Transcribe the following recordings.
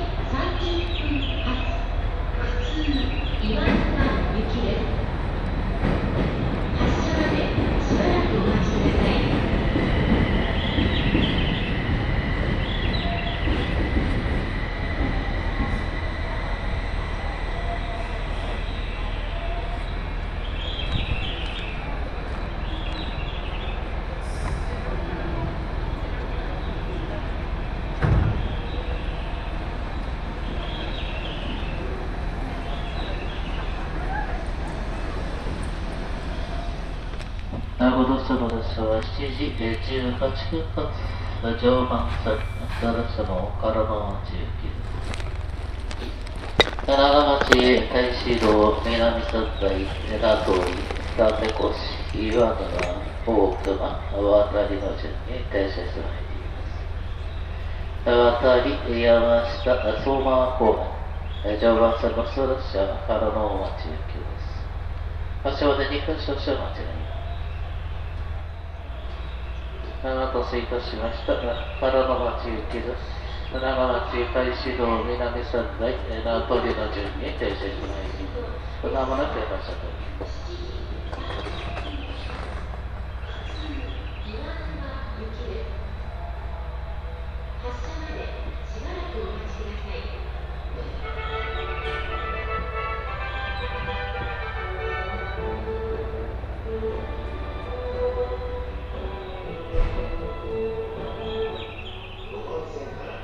30分発普通岩行きです発車までしばらくお待ちくださいなるほど、その列車は7時18分発、常磐線、奈良市の唐野町行きです。長町、太子道、南三台、名通り、伊達越、岩沼、大熊、渡りの順に停車してまいります。渡り、山下、相馬方面、常磐線の普通列車、唐野町行きです。発車まで2分少々お待ちがいます。お待たせいたしましたが。原の町行きです。長町太子道南三台、えー名取の順に停車しまいります。まもなく発車となりま。しばらくお待ちください5番線から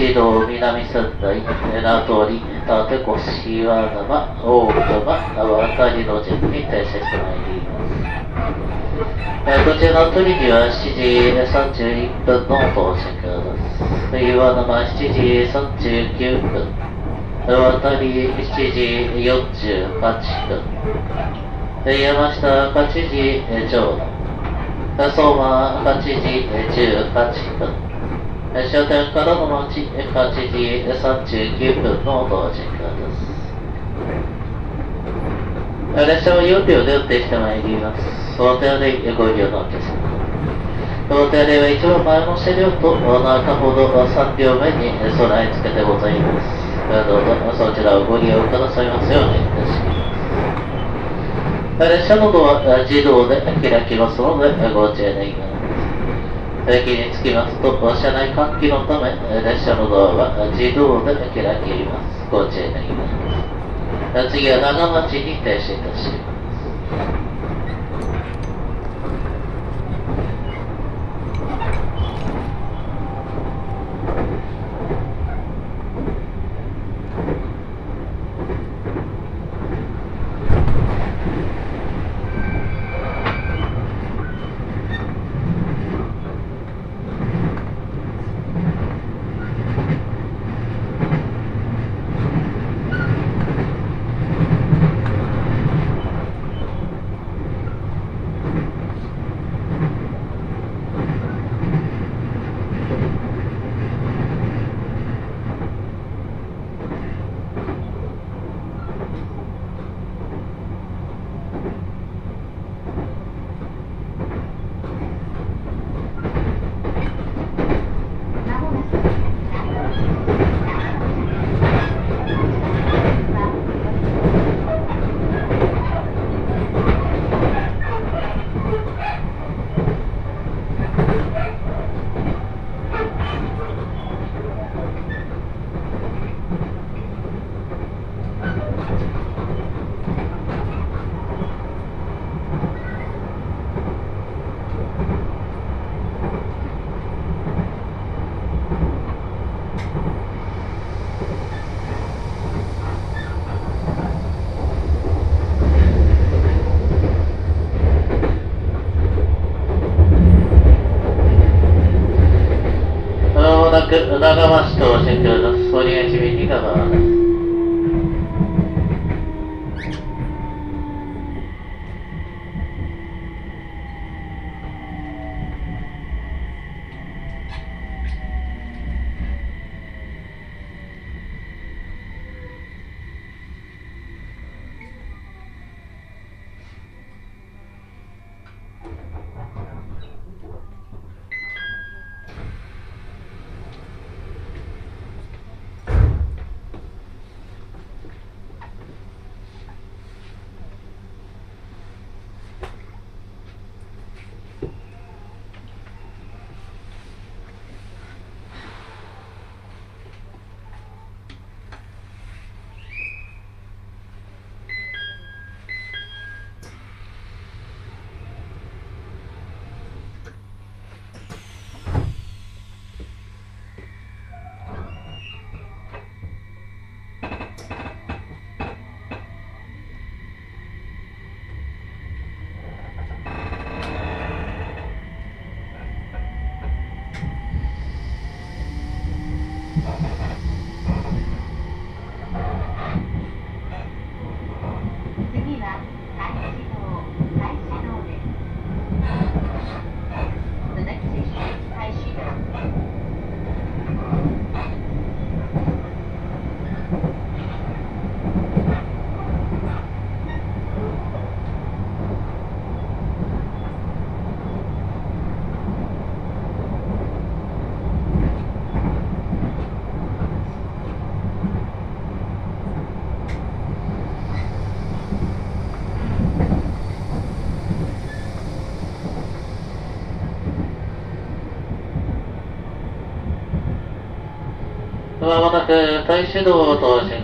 町太子道南三台、名通り、立越、岩沼、大沼、渡りの順に停車してまいります。こちらの鳥には7時31分の到着です。岩沼7時39分、渡り7時48分、山下8時えーちょうど、相馬8時18分、終点からの8時39分の到着です。列車は4両で運転してまいります。想定でご利用のお客様。想定では一番前の車両と中ほど3両目に備え付けてございます。どうぞそちらをご利用くださいますようお願いいたします。列車のドアは自動で開きますのでご注意願います。駅に着きますと、車内換気のため、列車のドアは自動で開きます。ご注意願います。次は長町に停止いたします。長町と新橋の総理が一面にかかわらない。再始動とし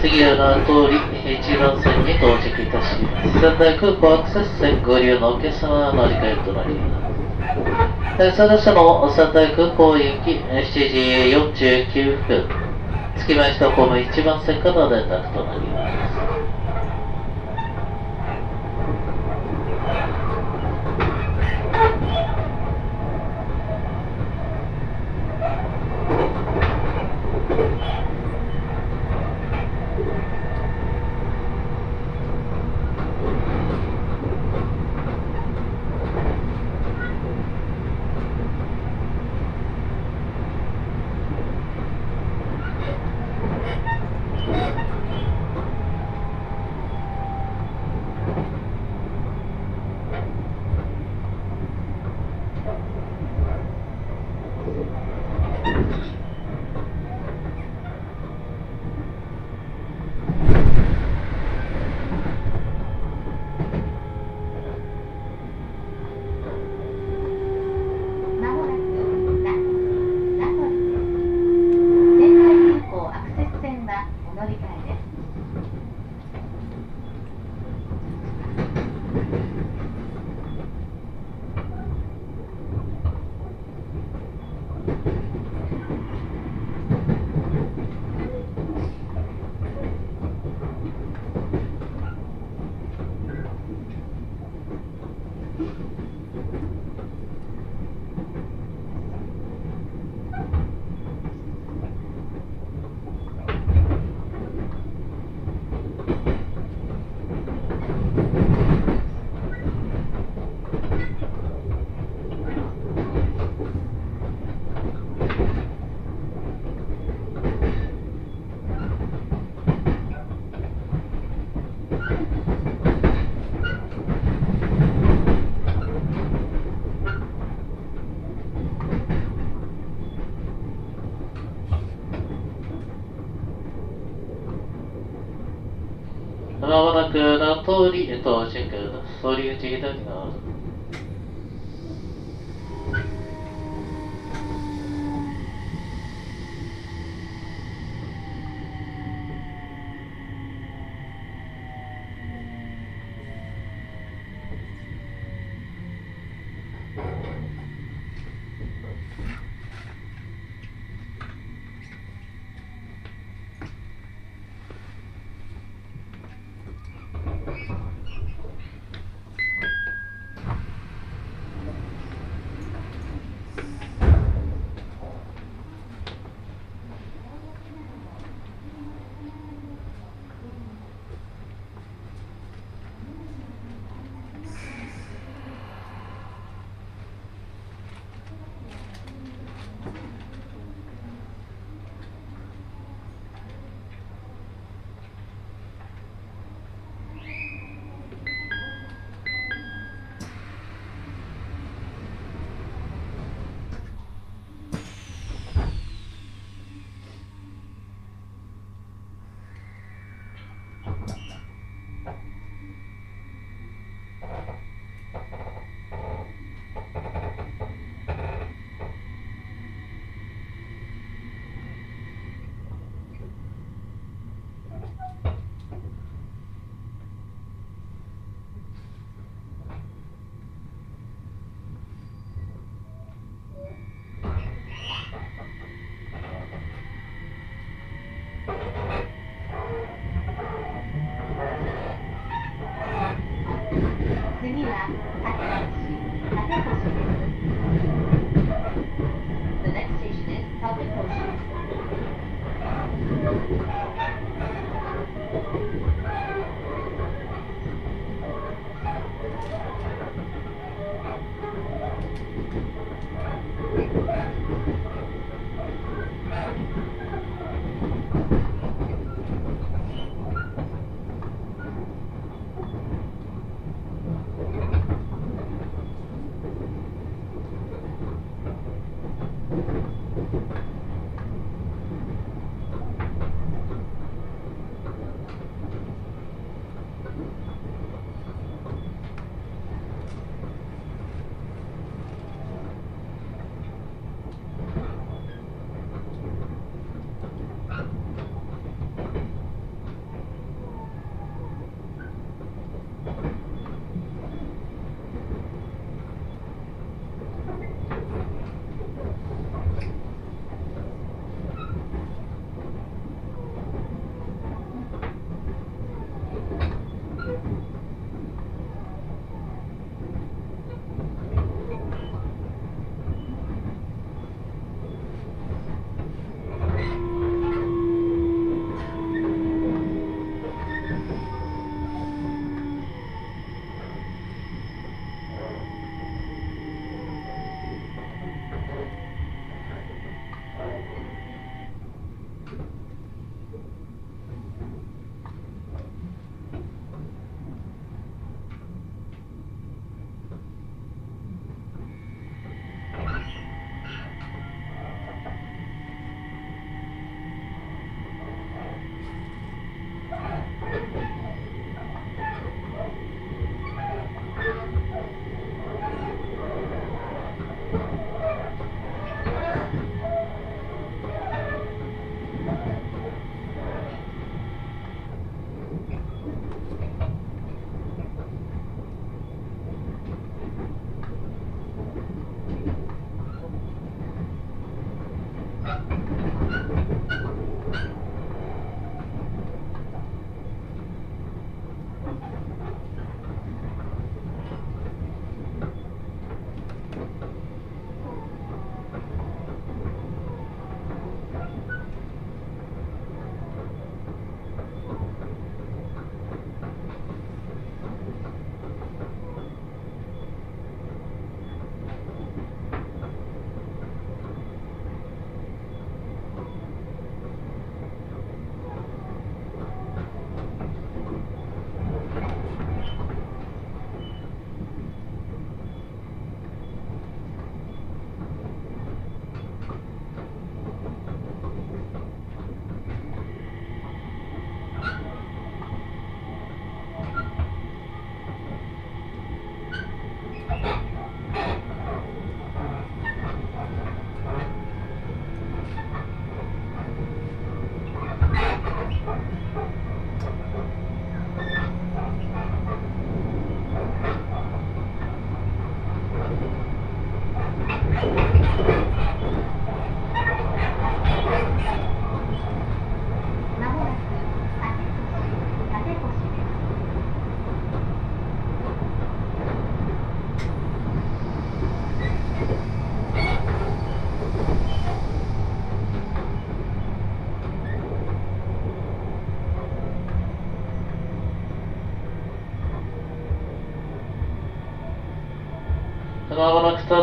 次は名通り1番線に到着いたします。仙台空港アクセス線ご利用のお客様は乗り換えとなります。えーその下の仙台空港行きえー7時49分、着きましたホーム1番線からの連絡となります。通りへ到着です。総理口左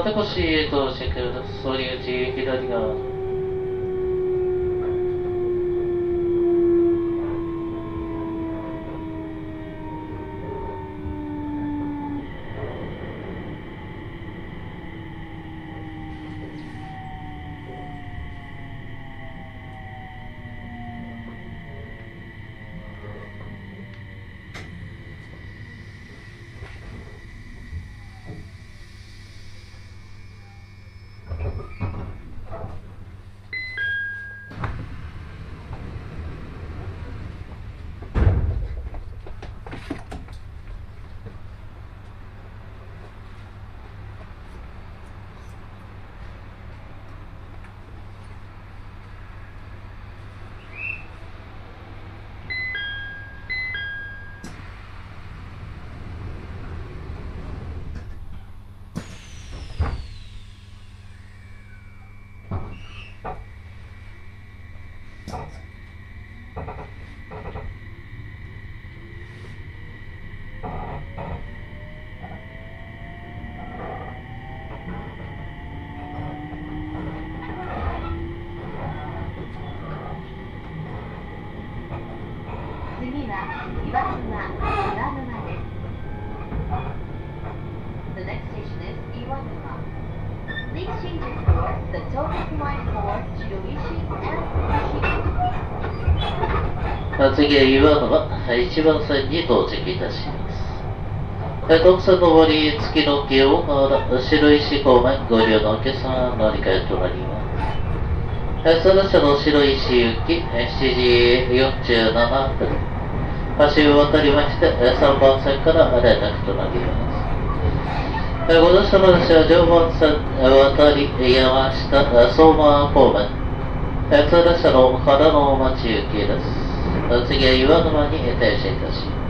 もなく立越へ到着です。堀内左側。次次は岩沼一番線に到着いたします。え特線上り月の気温が白石方面ご利用のお客様乗り換えとなります。その車の白石行き7時47分橋を渡りまして3番線から連絡となります。えご乗車の列車は常磐線渡り山下相馬方面通列車の秦野町行きです。次は岩沼に停車いたします。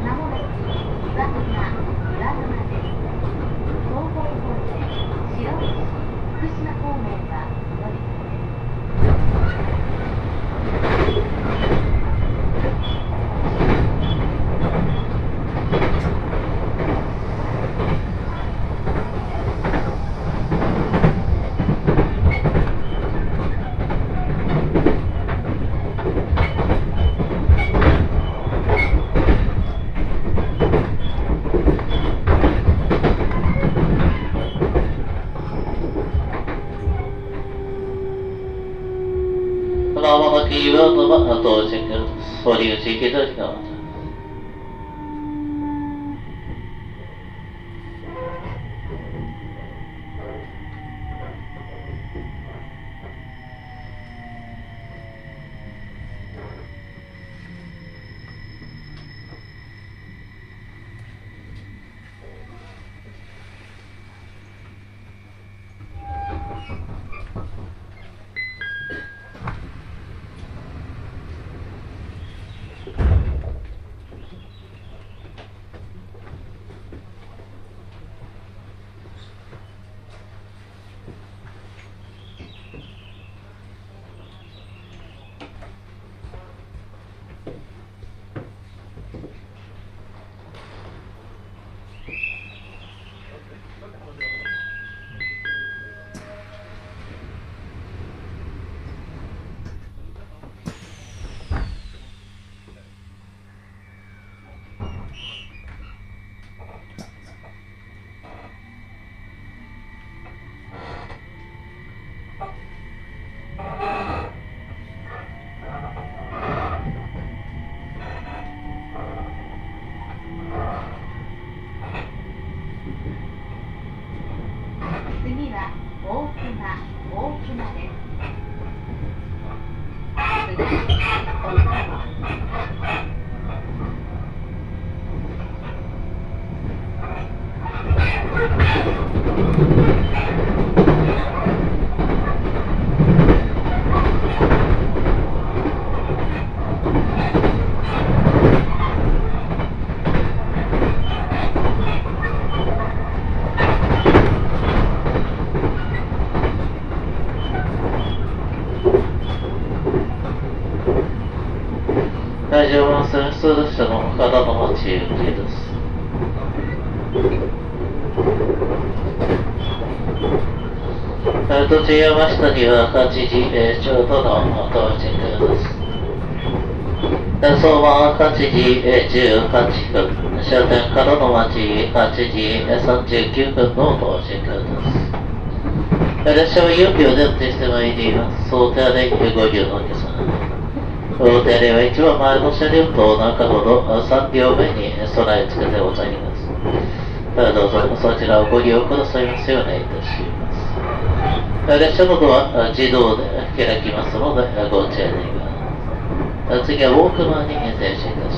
まもなく岩沼岩沼です。東北本線白石福島方面は乗り換えです。まもなく岩沼到着です。堀内左側です。大丈夫する普通列車の方の待ち受けです。えー途中山下には8時、えーちょうどの到着です。えー相馬は8時、えー18分、終点からの町8時、えー39分の到着です。列車は4秒で運転してまいります。想定でご利用の皆様。お手入れは一番前の車両と中ほど3秒目に備え付けてございます。どうぞそちらをご利用くださいますようお願いいたします。列車のドア自動で開きますのでご注意ください。次はウォークマンに停止いたします。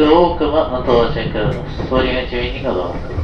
もなく多くは到着。それが注意にがどう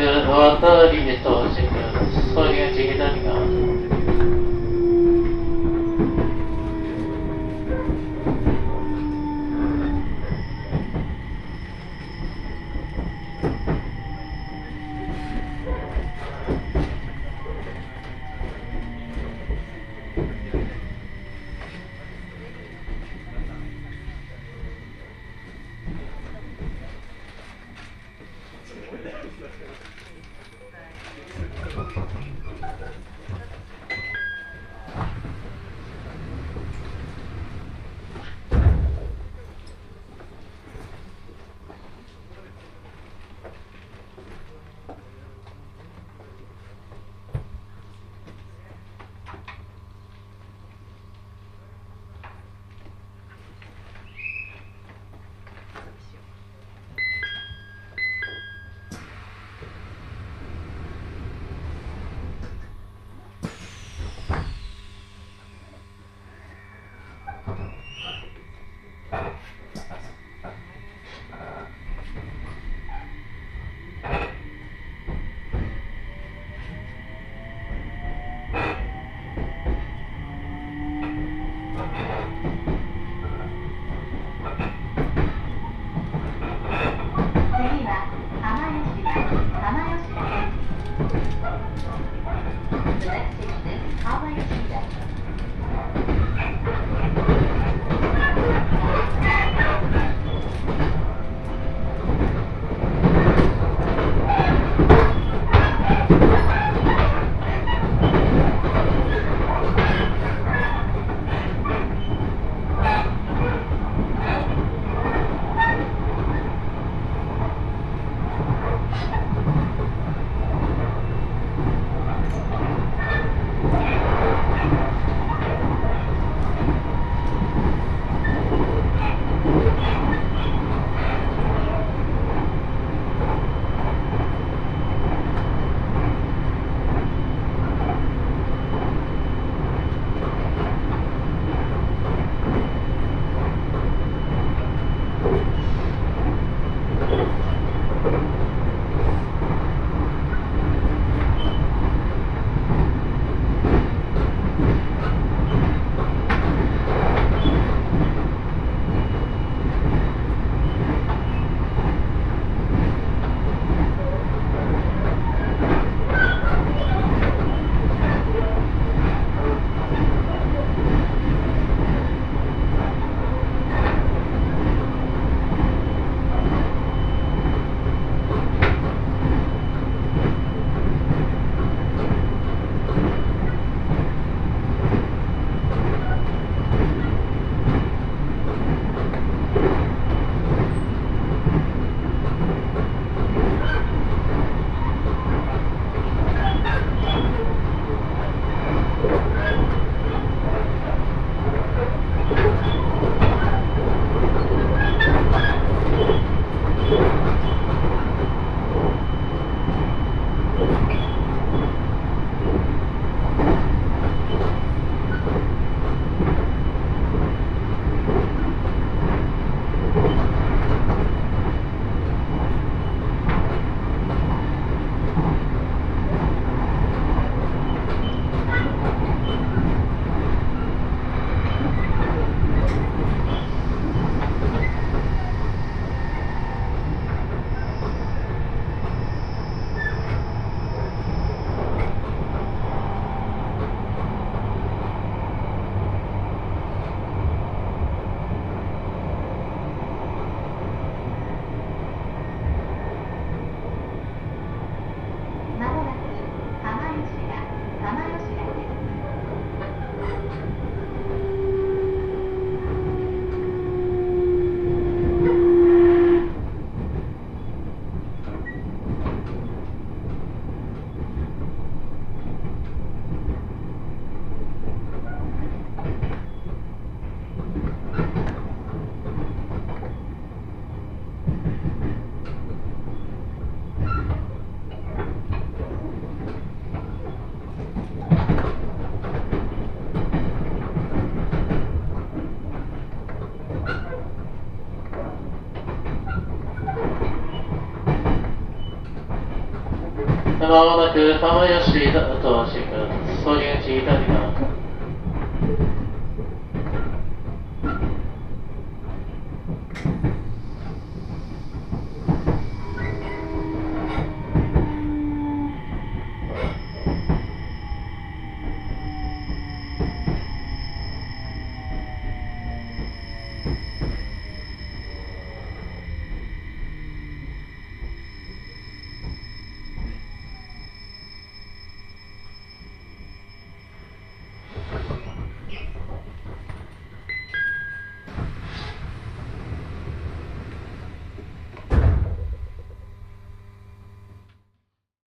ಸಿಗುವಂತ く浜吉とし